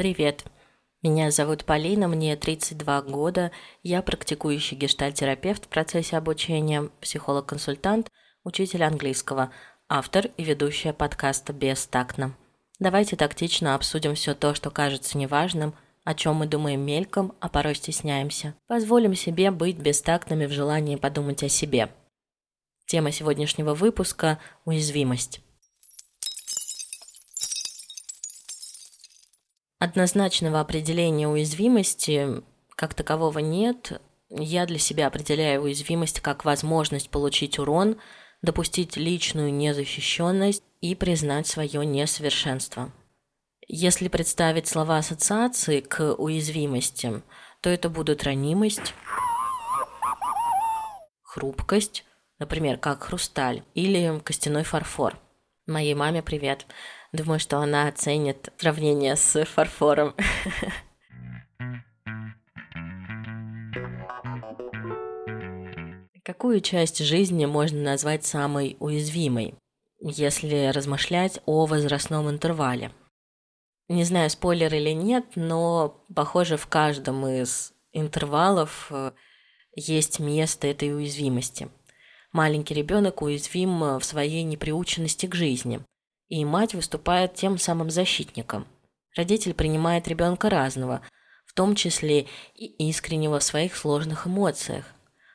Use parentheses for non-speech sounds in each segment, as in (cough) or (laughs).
Привет. Меня зовут Полина, мне 32 года, я практикующий гештальтерапевт в процессе обучения, психолог-консультант, учитель английского, автор и ведущая подкаста «Бестактно». Давайте тактично обсудим все то, что кажется неважным, о чем мы думаем мельком, а порой стесняемся. Позволим себе быть бестактными в желании подумать о себе. Тема сегодняшнего выпуска – уязвимость. Однозначного определения уязвимости как такового нет. Я для себя определяю уязвимость как возможность получить урон, допустить личную незащищенность и признать свое несовершенство. Если представить слова ассоциации к уязвимости, то это будут ранимость, хрупкость, например, как хрусталь или костяной фарфор. Моей маме привет. Думаю, что она оценит сравнение с фарфором. Какую часть жизни можно назвать самой уязвимой, если размышлять о возрастном интервале? Не знаю, спойлер или нет, но, похоже, в каждом из интервалов э, есть место этой уязвимости. Маленький ребенок уязвим в своей неприученности к жизни и мать выступает тем самым защитником. Родитель принимает ребенка разного, в том числе и искреннего в своих сложных эмоциях.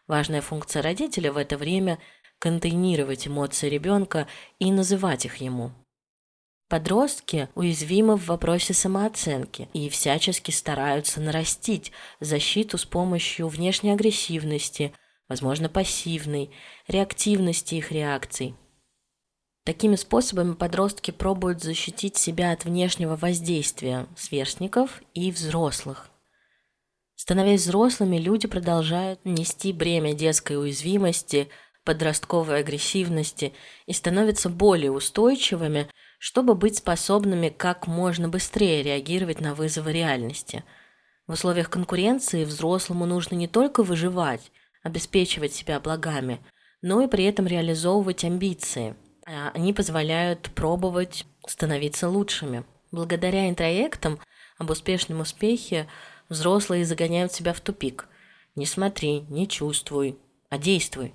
Важная функция родителя в это время – контейнировать эмоции ребенка и называть их ему. Подростки уязвимы в вопросе самооценки и всячески стараются нарастить защиту с помощью внешней агрессивности, возможно, пассивной, реактивности их реакций – Такими способами подростки пробуют защитить себя от внешнего воздействия сверстников и взрослых. Становясь взрослыми, люди продолжают нести бремя детской уязвимости, подростковой агрессивности и становятся более устойчивыми, чтобы быть способными как можно быстрее реагировать на вызовы реальности. В условиях конкуренции взрослому нужно не только выживать, обеспечивать себя благами, но и при этом реализовывать амбиции – они позволяют пробовать становиться лучшими. Благодаря интроектам об успешном успехе взрослые загоняют себя в тупик. Не смотри, не чувствуй, а действуй.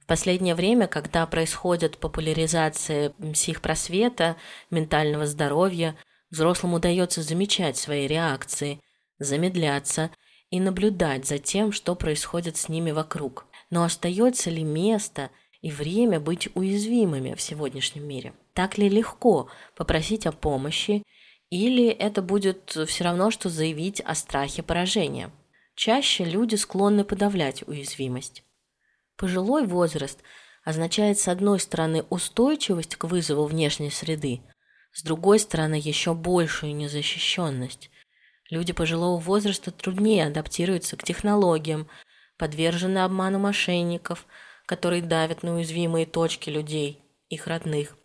В последнее время, когда происходит популяризация психпросвета, ментального здоровья, взрослым удается замечать свои реакции, замедляться и наблюдать за тем, что происходит с ними вокруг. Но остается ли место – и время быть уязвимыми в сегодняшнем мире. Так ли легко попросить о помощи, или это будет все равно, что заявить о страхе поражения? Чаще люди склонны подавлять уязвимость. Пожилой возраст означает, с одной стороны, устойчивость к вызову внешней среды, с другой стороны, еще большую незащищенность. Люди пожилого возраста труднее адаптируются к технологиям, подвержены обману мошенников – которые давят на уязвимые точки людей, их родных.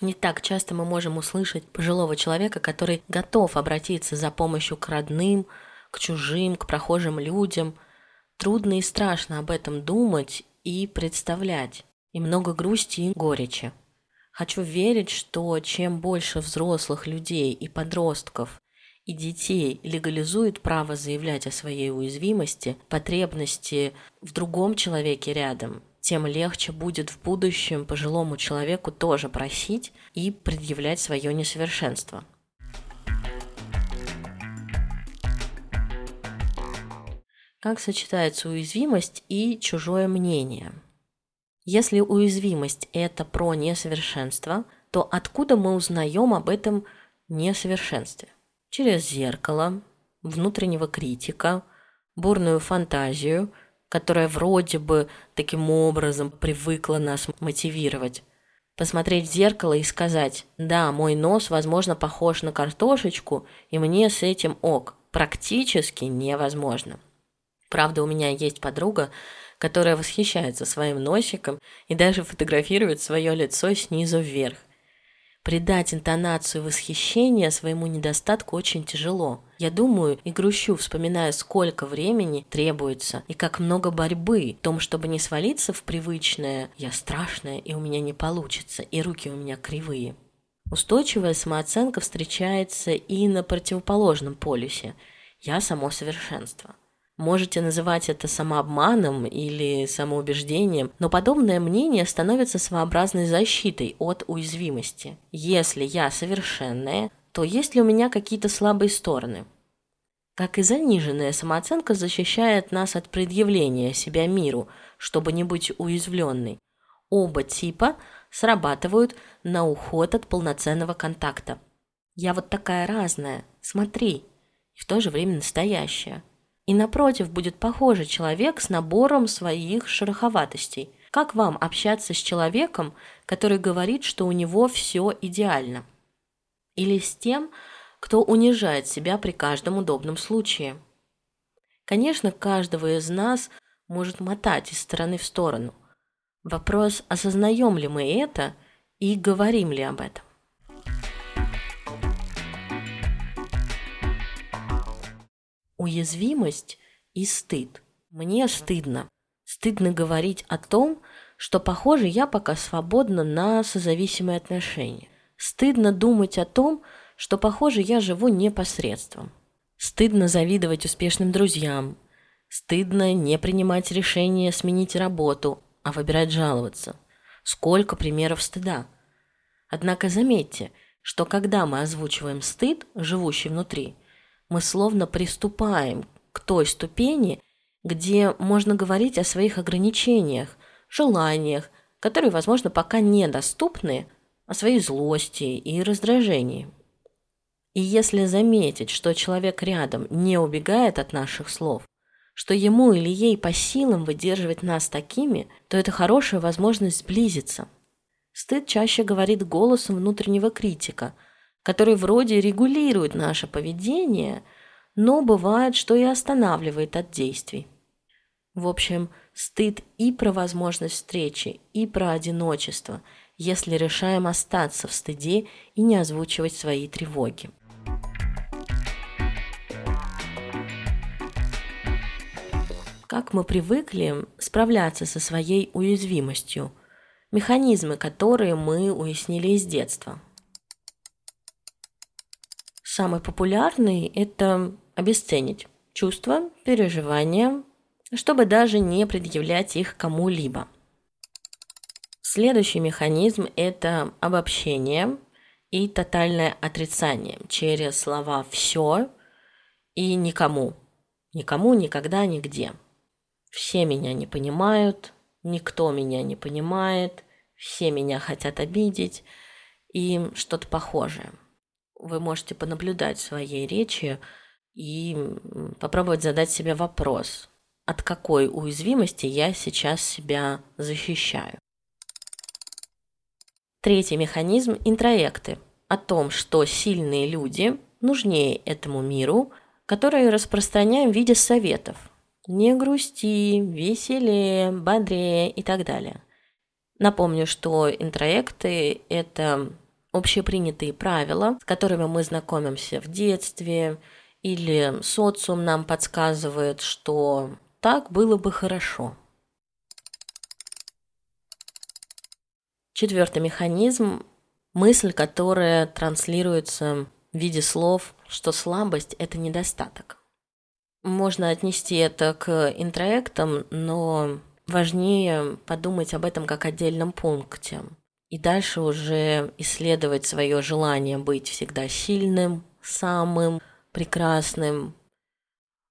Не так часто мы можем услышать пожилого человека, который готов обратиться за помощью к родным, к чужим, к прохожим людям. Трудно и страшно об этом думать и представлять. И много грусти и горечи. Хочу верить, что чем больше взрослых людей и подростков и детей легализует право заявлять о своей уязвимости, потребности в другом человеке рядом, тем легче будет в будущем пожилому человеку тоже просить и предъявлять свое несовершенство. Как сочетается уязвимость и чужое мнение? Если уязвимость – это про несовершенство, то откуда мы узнаем об этом несовершенстве? Через зеркало, внутреннего критика, бурную фантазию, которая вроде бы таким образом привыкла нас мотивировать. Посмотреть в зеркало и сказать «Да, мой нос, возможно, похож на картошечку, и мне с этим ок». Практически невозможно. Правда, у меня есть подруга, которая восхищается своим носиком и даже фотографирует свое лицо снизу вверх. Придать интонацию восхищения своему недостатку очень тяжело. Я думаю и грущу, вспоминая, сколько времени требуется и как много борьбы в том, чтобы не свалиться в привычное «я страшная и у меня не получится, и руки у меня кривые». Устойчивая самооценка встречается и на противоположном полюсе «я само совершенство». Можете называть это самообманом или самоубеждением, но подобное мнение становится своеобразной защитой от уязвимости. Если я совершенная, то есть ли у меня какие-то слабые стороны? Как и заниженная самооценка защищает нас от предъявления себя миру, чтобы не быть уязвленной. Оба типа срабатывают на уход от полноценного контакта. Я вот такая разная, смотри, и в то же время настоящая. И напротив будет похожий человек с набором своих шероховатостей. Как вам общаться с человеком, который говорит, что у него все идеально? Или с тем, кто унижает себя при каждом удобном случае? Конечно, каждого из нас может мотать из стороны в сторону. Вопрос, осознаем ли мы это и говорим ли об этом. Уязвимость и стыд. Мне стыдно. Стыдно говорить о том, что, похоже, я пока свободна на созависимые отношения. Стыдно думать о том, что, похоже, я живу непосредством. Стыдно завидовать успешным друзьям. Стыдно не принимать решение сменить работу, а выбирать жаловаться. Сколько примеров стыда. Однако заметьте, что когда мы озвучиваем стыд, живущий внутри, мы словно приступаем к той ступени, где можно говорить о своих ограничениях, желаниях, которые, возможно, пока недоступны, о своей злости и раздражении. И если заметить, что человек рядом не убегает от наших слов, что ему или ей по силам выдерживать нас такими, то это хорошая возможность сблизиться. Стыд чаще говорит голосом внутреннего критика – который вроде регулирует наше поведение, но бывает, что и останавливает от действий. В общем, стыд и про возможность встречи, и про одиночество, если решаем остаться в стыде и не озвучивать свои тревоги. Как мы привыкли справляться со своей уязвимостью, механизмы, которые мы уяснили из детства – Самый популярный – это обесценить чувства, переживания, чтобы даже не предъявлять их кому-либо. Следующий механизм – это обобщение и тотальное отрицание через слова «все» и «никому». Никому, никогда, нигде. Все меня не понимают, никто меня не понимает, все меня хотят обидеть и что-то похожее – вы можете понаблюдать в своей речи и попробовать задать себе вопрос, от какой уязвимости я сейчас себя защищаю. Третий механизм – интроекты. О том, что сильные люди нужнее этому миру, которые распространяем в виде советов. Не грусти, веселее, бодрее и так далее. Напомню, что интроекты – это общепринятые правила, с которыми мы знакомимся в детстве, или социум нам подсказывает, что так было бы хорошо. Четвертый механизм – мысль, которая транслируется в виде слов, что слабость – это недостаток. Можно отнести это к интроектам, но важнее подумать об этом как отдельном пункте – и дальше уже исследовать свое желание быть всегда сильным, самым прекрасным.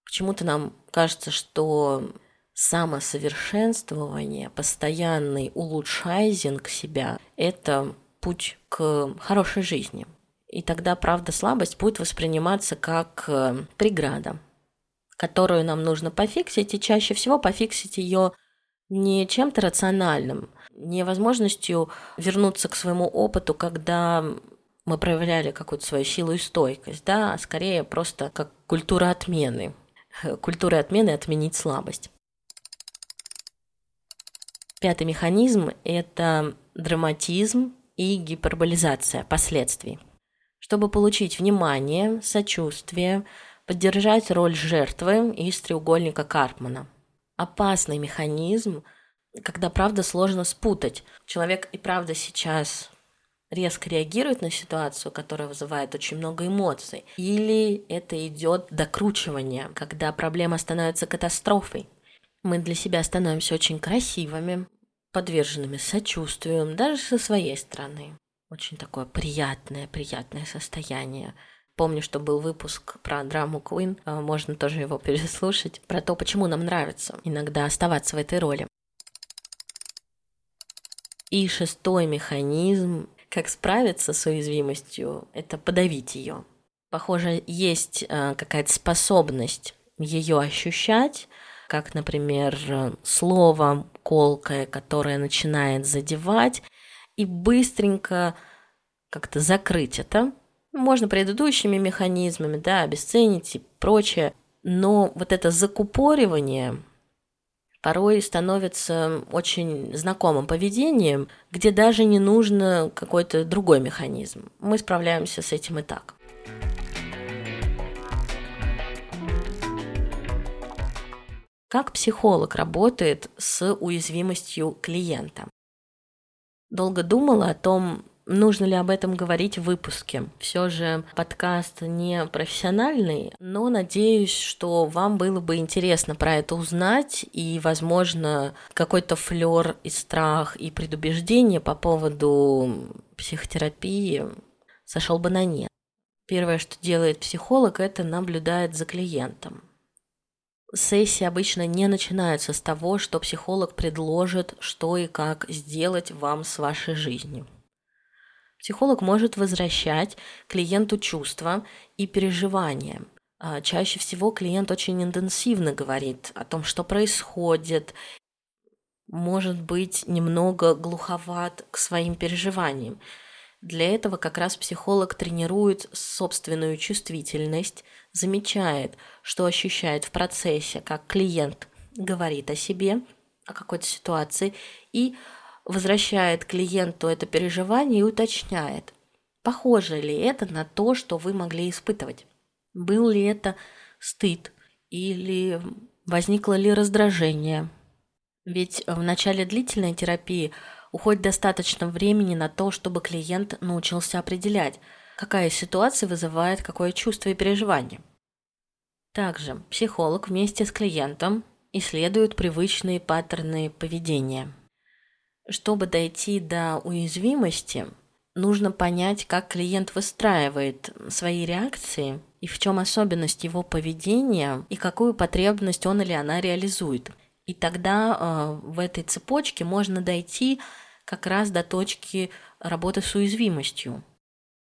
Почему-то нам кажется, что самосовершенствование, постоянный улучшайзинг себя – это путь к хорошей жизни. И тогда, правда, слабость будет восприниматься как э, преграда, которую нам нужно пофиксить, и чаще всего пофиксить ее не чем-то рациональным, невозможностью вернуться к своему опыту, когда мы проявляли какую-то свою силу и стойкость, да, а скорее просто как культура отмены. (laughs) Культура отмены – отменить слабость. Пятый механизм – это драматизм и гиперболизация последствий. Чтобы получить внимание, сочувствие, поддержать роль жертвы из треугольника Карпмана. Опасный механизм – когда правда сложно спутать. Человек и правда сейчас резко реагирует на ситуацию, которая вызывает очень много эмоций, или это идет докручивание, когда проблема становится катастрофой. Мы для себя становимся очень красивыми, подверженными сочувствием, даже со своей стороны. Очень такое приятное, приятное состояние. Помню, что был выпуск про драму Queen, а, можно тоже его переслушать, про то, почему нам нравится иногда оставаться в этой роли. И шестой механизм, как справиться с уязвимостью, это подавить ее. Похоже, есть а, какая-то способность ее ощущать, как, например, слово колкое, которое начинает задевать, и быстренько как-то закрыть это. Можно предыдущими механизмами, да, обесценить и прочее, но вот это закупоривание порой становится очень знакомым поведением, где даже не нужно какой-то другой механизм. Мы справляемся с этим и так. Как психолог работает с уязвимостью клиента? Долго думала о том, нужно ли об этом говорить в выпуске. Все же подкаст не профессиональный, но надеюсь, что вам было бы интересно про это узнать и, возможно, какой-то флер и страх и предубеждение по поводу психотерапии сошел бы на нет. Первое, что делает психолог, это наблюдает за клиентом. Сессии обычно не начинаются с того, что психолог предложит, что и как сделать вам с вашей жизнью. Психолог может возвращать клиенту чувства и переживания. А чаще всего клиент очень интенсивно говорит о том, что происходит, может быть немного глуховат к своим переживаниям. Для этого как раз психолог тренирует собственную чувствительность, замечает, что ощущает в процессе, как клиент говорит о себе, о какой-то ситуации, и возвращает клиенту это переживание и уточняет, похоже ли это на то, что вы могли испытывать. Был ли это стыд или возникло ли раздражение. Ведь в начале длительной терапии – уходит достаточно времени на то, чтобы клиент научился определять, какая ситуация вызывает какое чувство и переживание. Также психолог вместе с клиентом исследует привычные паттерны поведения. Чтобы дойти до уязвимости, нужно понять, как клиент выстраивает свои реакции и в чем особенность его поведения и какую потребность он или она реализует – и тогда э, в этой цепочке можно дойти как раз до точки работы с уязвимостью.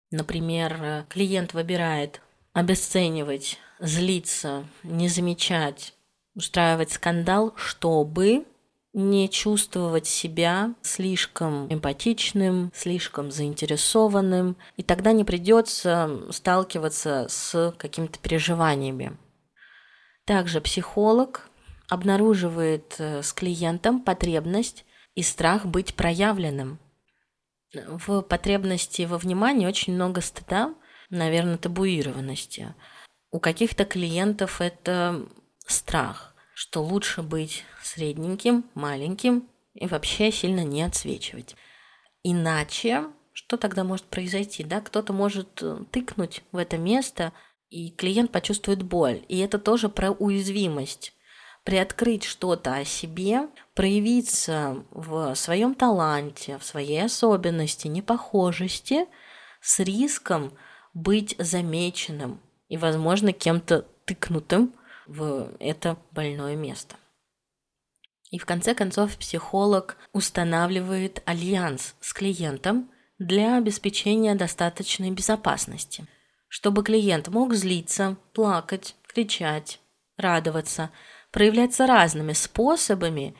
Например, клиент выбирает обесценивать, злиться, не замечать, устраивать скандал, чтобы не чувствовать себя слишком эмпатичным, слишком заинтересованным, и тогда не придется сталкиваться с какими-то переживаниями. Также психолог обнаруживает э, с клиентом потребность и страх быть проявленным. В потребности во внимании очень много стыда, наверное, табуированности. У каких-то клиентов это страх, что лучше быть средненьким, маленьким и вообще сильно не отсвечивать. Иначе что тогда может произойти? Да? Кто-то может э, тыкнуть в это место, и клиент почувствует боль. И это тоже про уязвимость приоткрыть что-то о себе, проявиться в своем таланте, в своей особенности, непохожести с риском быть замеченным и, возможно, кем-то тыкнутым в это больное место. И в конце концов психолог устанавливает альянс с клиентом для обеспечения достаточной безопасности, чтобы клиент мог злиться, плакать, кричать, радоваться – проявляться разными способами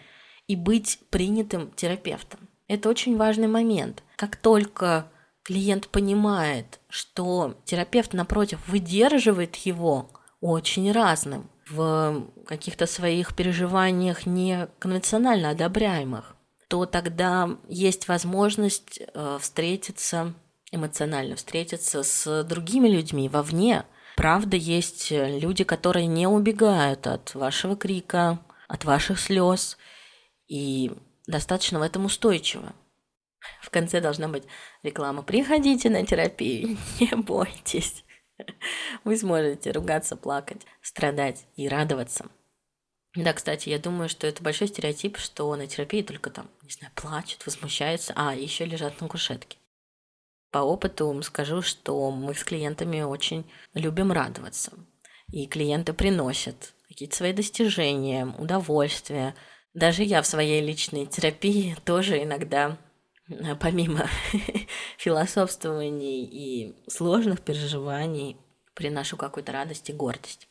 и быть принятым терапевтом. Это очень важный момент. Как только клиент понимает, что терапевт, напротив, выдерживает его очень разным, в каких-то своих переживаниях не конвенционально одобряемых, то тогда есть возможность э, встретиться эмоционально, встретиться с другими людьми вовне, Правда, есть э, люди, которые не убегают от вашего крика, от ваших слез, и достаточно в этом устойчиво. В конце должна быть реклама. Приходите на терапию, (laughs) не бойтесь. (laughs) Вы сможете ругаться, плакать, страдать и радоваться. Да, кстати, я думаю, что это большой стереотип, что на терапии только там, не знаю, плачут, возмущаются, а еще лежат на кушетке. По опыту скажу, что мы с клиентами очень любим радоваться. И клиенты приносят какие-то свои достижения, удовольствия. Даже я в своей личной терапии тоже иногда, помимо (laughs) философствований и сложных переживаний, приношу какую-то радость и гордость.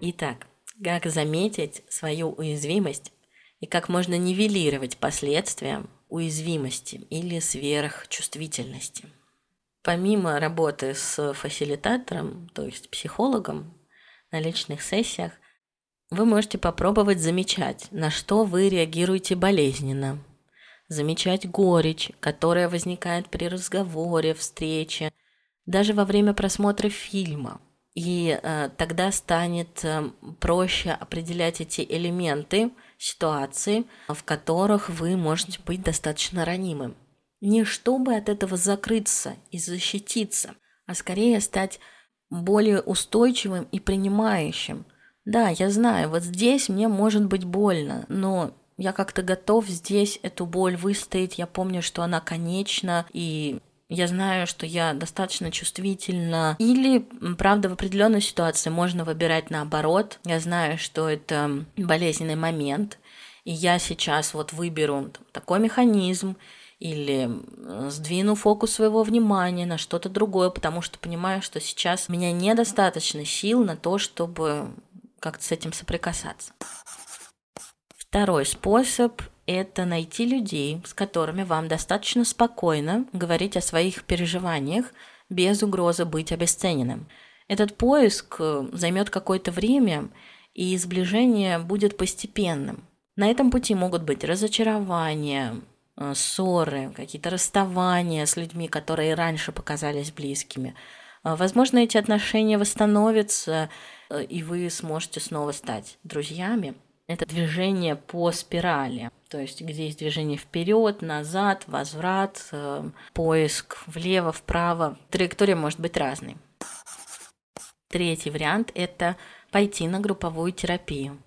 Итак, как заметить свою уязвимость и как можно нивелировать последствия уязвимости или сверхчувствительности. Помимо работы с фасилитатором, то есть психологом на личных сессиях, вы можете попробовать замечать, на что вы реагируете болезненно, замечать горечь, которая возникает при разговоре, встрече, даже во время просмотра фильма – и э, тогда станет э, проще определять эти элементы ситуации, в которых вы можете быть достаточно ранимым. Не чтобы от этого закрыться и защититься, а скорее стать более устойчивым и принимающим. Да, я знаю, вот здесь мне может быть больно, но я как-то готов здесь эту боль выстоять. Я помню, что она конечна, и я знаю, что я достаточно чувствительна. Или, правда, в определенной ситуации можно выбирать наоборот. Я знаю, что это болезненный момент, и я сейчас вот выберу такой механизм, или сдвину фокус своего внимания на что-то другое, потому что понимаю, что сейчас у меня недостаточно сил на то, чтобы как-то с этим соприкасаться. Второй способ это найти людей, с которыми вам достаточно спокойно говорить о своих переживаниях без угрозы быть обесцененным. Этот поиск э, займет какое-то время, и сближение будет постепенным. На этом пути могут быть разочарования, э, ссоры, какие-то расставания с людьми, которые раньше показались близкими. Э, возможно, эти отношения восстановятся, и вы сможете снова стать друзьями. Это движение по спирали. То есть, где есть движение вперед, назад, возврат, э, поиск влево, вправо. Траектория может быть разной. Третий вариант – это пойти на групповую терапию.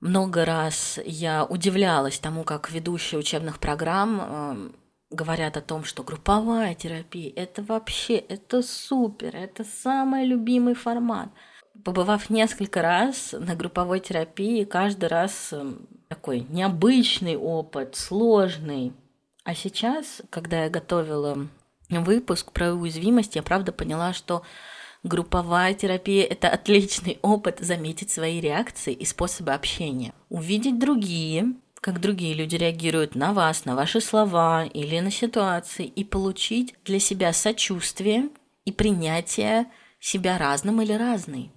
Много раз я удивлялась тому, как ведущие учебных программ э, говорят о том, что групповая терапия – это вообще, это супер, это самый любимый формат – побывав несколько раз на групповой терапии, каждый раз эм, такой необычный опыт, сложный. А сейчас, когда я готовила выпуск про уязвимость, я правда поняла, что групповая терапия – это отличный опыт заметить свои реакции и способы общения. Увидеть другие, как другие люди реагируют на вас, на ваши слова или на ситуации, и получить для себя сочувствие и принятие себя разным или разной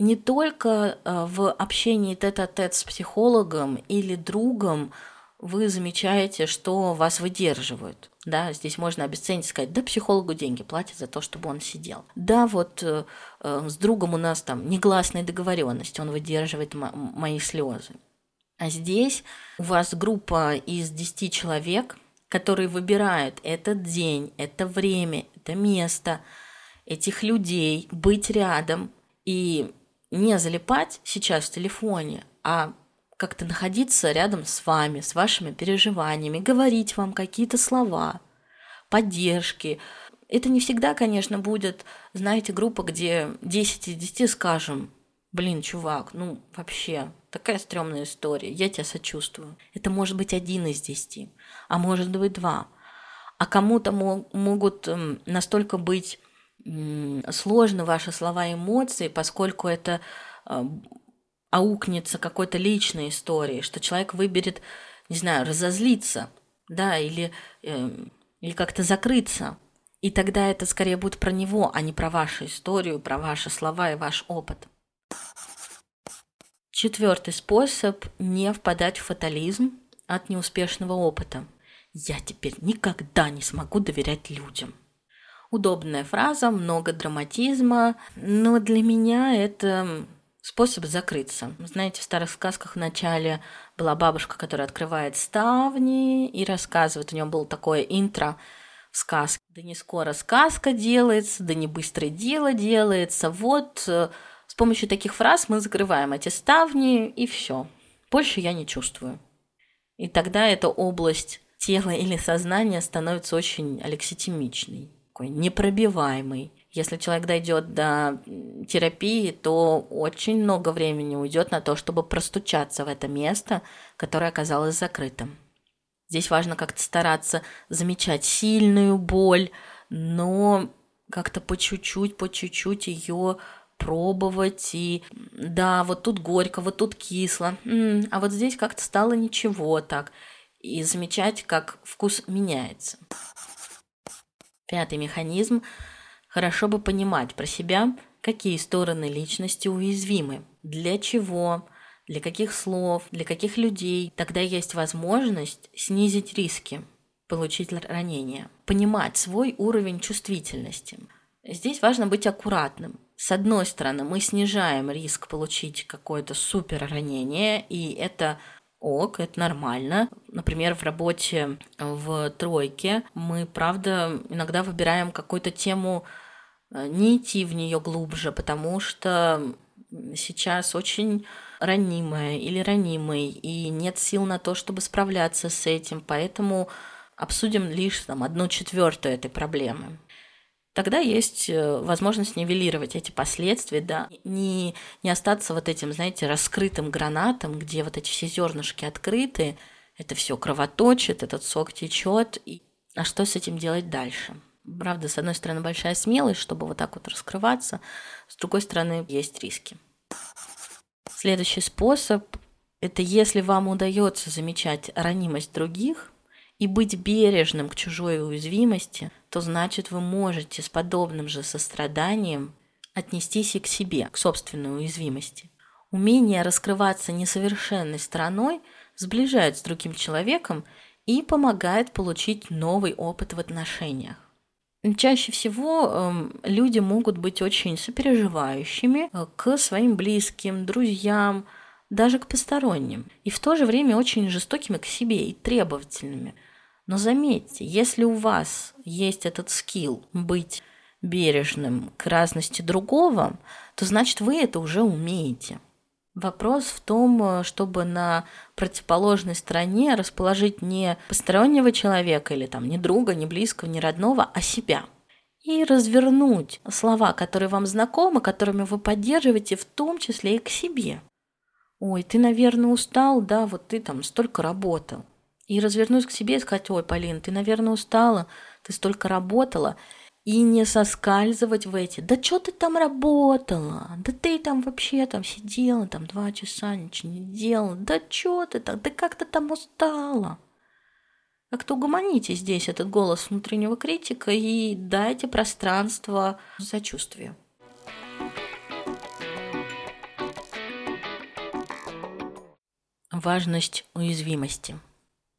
не только э, в общении тет-а-тет с психологом или другом вы замечаете, что вас выдерживают. Да, здесь можно обесценить, сказать, да, психологу деньги платят за то, чтобы он сидел. Да, вот э, э с другом у нас там негласная договоренность, он выдерживает мои слезы. А здесь у вас группа из 10 человек, которые выбирают этот день, это время, это место, этих людей, быть рядом и не залипать сейчас в телефоне, а как-то находиться рядом с вами, с вашими переживаниями, говорить вам какие-то слова, поддержки. Это не всегда, конечно, будет, знаете, группа, где 10 из 10 скажем, блин, чувак, ну вообще, такая стрёмная история, я тебя сочувствую. Это может быть один из десяти, а может быть два. А кому-то могут эм, настолько быть сложны ваши слова и эмоции, поскольку это э, аукнется какой-то личной историей, что человек выберет, не знаю, разозлиться, да, или, э, или как-то закрыться. И тогда это скорее будет про него, а не про вашу историю, про ваши слова и ваш опыт. Четвертый способ – не впадать в фатализм от неуспешного опыта. Я теперь никогда не смогу доверять людям. Удобная фраза, много драматизма, но для меня это способ закрыться. Знаете, в старых сказках в начале была бабушка, которая открывает ставни и рассказывает. У нее было такое интро в сказке. Да не скоро сказка делается, да не быстро дело делается. Вот э, помощью таких фраз мы закрываем эти ставни и все. Больше я не чувствую. И тогда эта область тела или сознания становится очень алекситимичной, такой непробиваемой. Если человек дойдет до терапии, то очень много времени уйдет на то, чтобы простучаться в это место, которое оказалось закрытым. Здесь важно как-то стараться замечать сильную боль, но как-то по чуть-чуть, по чуть-чуть ее пробовать и да, вот тут горько, вот тут кисло, а вот здесь как-то стало ничего так и замечать, как вкус меняется. Пятый механизм Хорошо бы понимать про себя, какие стороны личности уязвимы, для чего, для каких слов, для каких людей. Тогда есть возможность снизить риски, получить ранение, понимать свой уровень чувствительности. Здесь важно быть аккуратным. С одной стороны, мы снижаем риск получить какое-то супер ранение, и это ок, это нормально. Например, в работе в тройке мы, правда, иногда выбираем какую-то тему Э, не идти в нее глубже, потому что сейчас очень ранимая или ранимый, и нет сил на то, чтобы справляться с этим, поэтому обсудим лишь там, одну четвертую этой проблемы. Тогда есть э, возможность нивелировать эти последствия, да, не, не остаться вот этим, знаете, раскрытым гранатом, где вот эти все зернышки открыты, это все кровоточит, этот сок течет, и а что с этим делать дальше? Правда, с одной стороны, большая смелость, чтобы вот так вот раскрываться, с другой стороны, есть риски. Следующий способ – это если вам удается замечать ранимость других и быть бережным к чужой уязвимости, то значит вы можете с подобным же состраданием отнестись и к себе, к собственной уязвимости. Умение раскрываться несовершенной стороной сближает с другим человеком и помогает получить новый опыт в отношениях. Чаще всего э, люди могут быть очень сопереживающими э, к своим близким, друзьям, даже к посторонним, и в то же время очень жестокими к себе и требовательными. Но заметьте, если у вас есть этот скилл быть бережным к разности другого, то значит вы это уже умеете. Вопрос в том, э, чтобы на противоположной стороне расположить не постороннего человека или там не друга, не близкого, не родного, а себя. И развернуть слова, которые вам знакомы, которыми вы поддерживаете, в том числе и к себе. Ой, ты, наверное, устал, да, вот ты там столько работал. И развернусь к себе и сказать, ой, Полин, ты, наверное, устала, ты столько работала и не соскальзывать в эти. Да что ты там работала? Да ты там вообще там сидела там два часа, ничего не делала. Да что ты там? Да как ты там устала? Как-то угомоните здесь этот голос внутреннего критика и дайте пространство сочувствию. Важность уязвимости.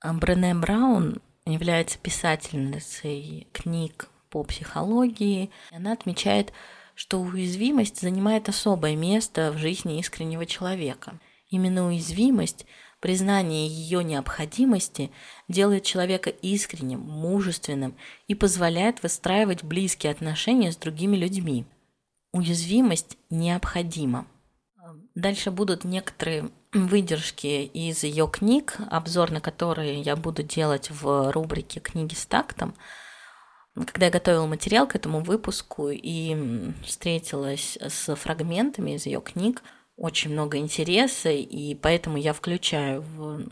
Брене Браун является писательницей книг по психологии. Она отмечает, что уязвимость занимает особое место в жизни искреннего человека. Именно уязвимость, признание ее необходимости делает человека искренним, мужественным и позволяет выстраивать близкие отношения с другими людьми. Уязвимость необходима. Дальше будут некоторые выдержки из ее книг, обзор на которые я буду делать в рубрике «Книги с тактом». Когда я готовила материал к этому выпуску и встретилась с фрагментами из ее книг, очень много интереса, и поэтому я включаю в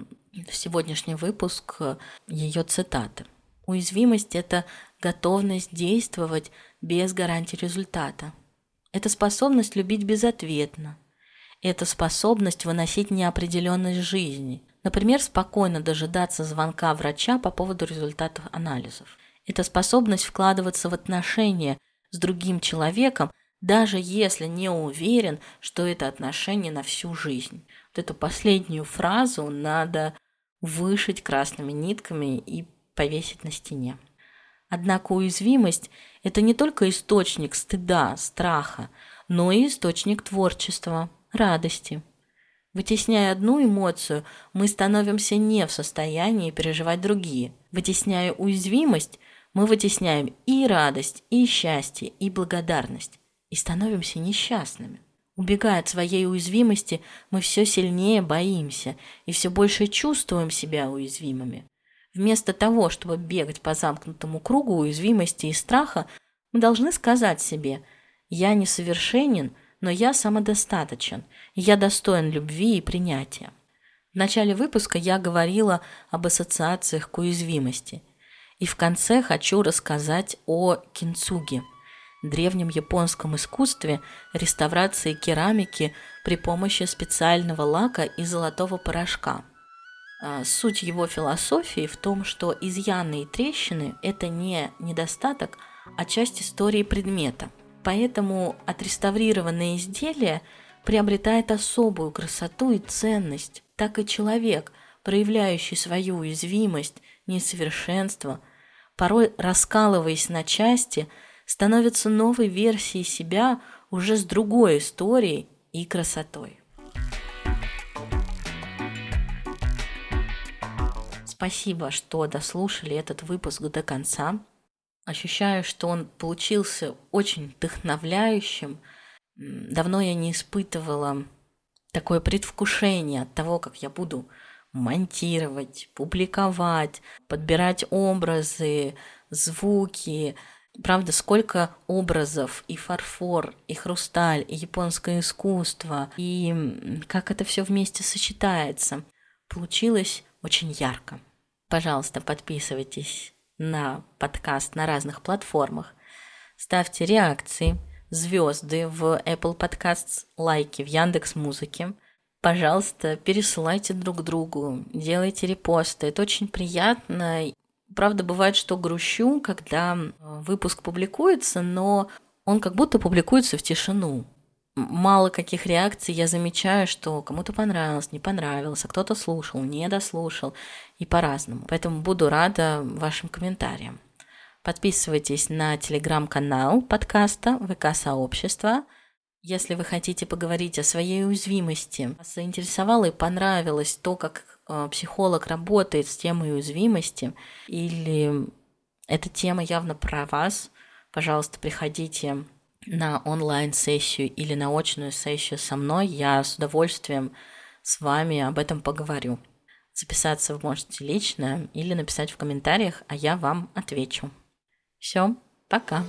сегодняшний выпуск ее цитаты. Уязвимость – это готовность действовать без гарантии результата. Это способность любить безответно. Это способность выносить неопределенность жизни. Например, спокойно дожидаться звонка врача по поводу результатов анализов. Это способность вкладываться в отношения с другим человеком, даже если не уверен, что это отношение на всю жизнь. Вот эту последнюю фразу надо вышить красными нитками и повесить на стене. Однако уязвимость – это не только источник стыда, страха, но и источник творчества. Радости. Вытесняя одну эмоцию, мы становимся не в состоянии переживать другие. Вытесняя уязвимость, мы вытесняем и радость, и счастье, и благодарность, и становимся несчастными. Убегая от своей уязвимости, мы все сильнее боимся и все больше чувствуем себя уязвимыми. Вместо того, чтобы бегать по замкнутому кругу уязвимости и страха, мы должны сказать себе «Я несовершенен, но я самодостаточен, я достоин любви и принятия». В начале выпуска я говорила об ассоциациях к уязвимости. И в конце хочу рассказать о кинцуге – древнем японском искусстве реставрации керамики при помощи специального лака и золотого порошка. А, суть его философии в том, что изъяны и трещины – это не недостаток, а часть истории предмета. Поэтому отреставрированное изделие приобретает особую красоту и ценность. Так и человек, проявляющий свою уязвимость, несовершенство, порой раскалываясь на части – становится новой версией себя уже с другой историей и красотой. Спасибо, что дослушали этот выпуск до конца. Ощущаю, что он получился очень вдохновляющим. Давно я не испытывала такое предвкушение от того, как я буду монтировать, публиковать, подбирать образы, звуки, Правда, сколько образов, и фарфор, и хрусталь, и японское искусство, и как это все вместе сочетается. Получилось очень ярко. Пожалуйста, подписывайтесь на подкаст на разных платформах, ставьте реакции, звезды в Apple Podcasts, лайки в Яндекс Музыке. Пожалуйста, пересылайте друг другу, делайте репосты. Это очень приятно Правда, бывает, что грущу, когда выпуск публикуется, но он как будто публикуется в тишину. Мало каких реакций я замечаю, что кому-то понравилось, не понравилось, а кто-то слушал, не дослушал и по-разному. Поэтому буду рада вашим комментариям. Подписывайтесь на телеграм-канал подкаста ВК-сообщества. Если вы хотите поговорить о своей уязвимости, заинтересовало и понравилось то, как Э, психолог работает с темой уязвимости, или эта тема явно про вас, пожалуйста, приходите на онлайн-сессию или на очную сессию со мной, я с удовольствием с вами об этом поговорю. Записаться вы можете лично или написать в комментариях, а я вам отвечу. Все, пока.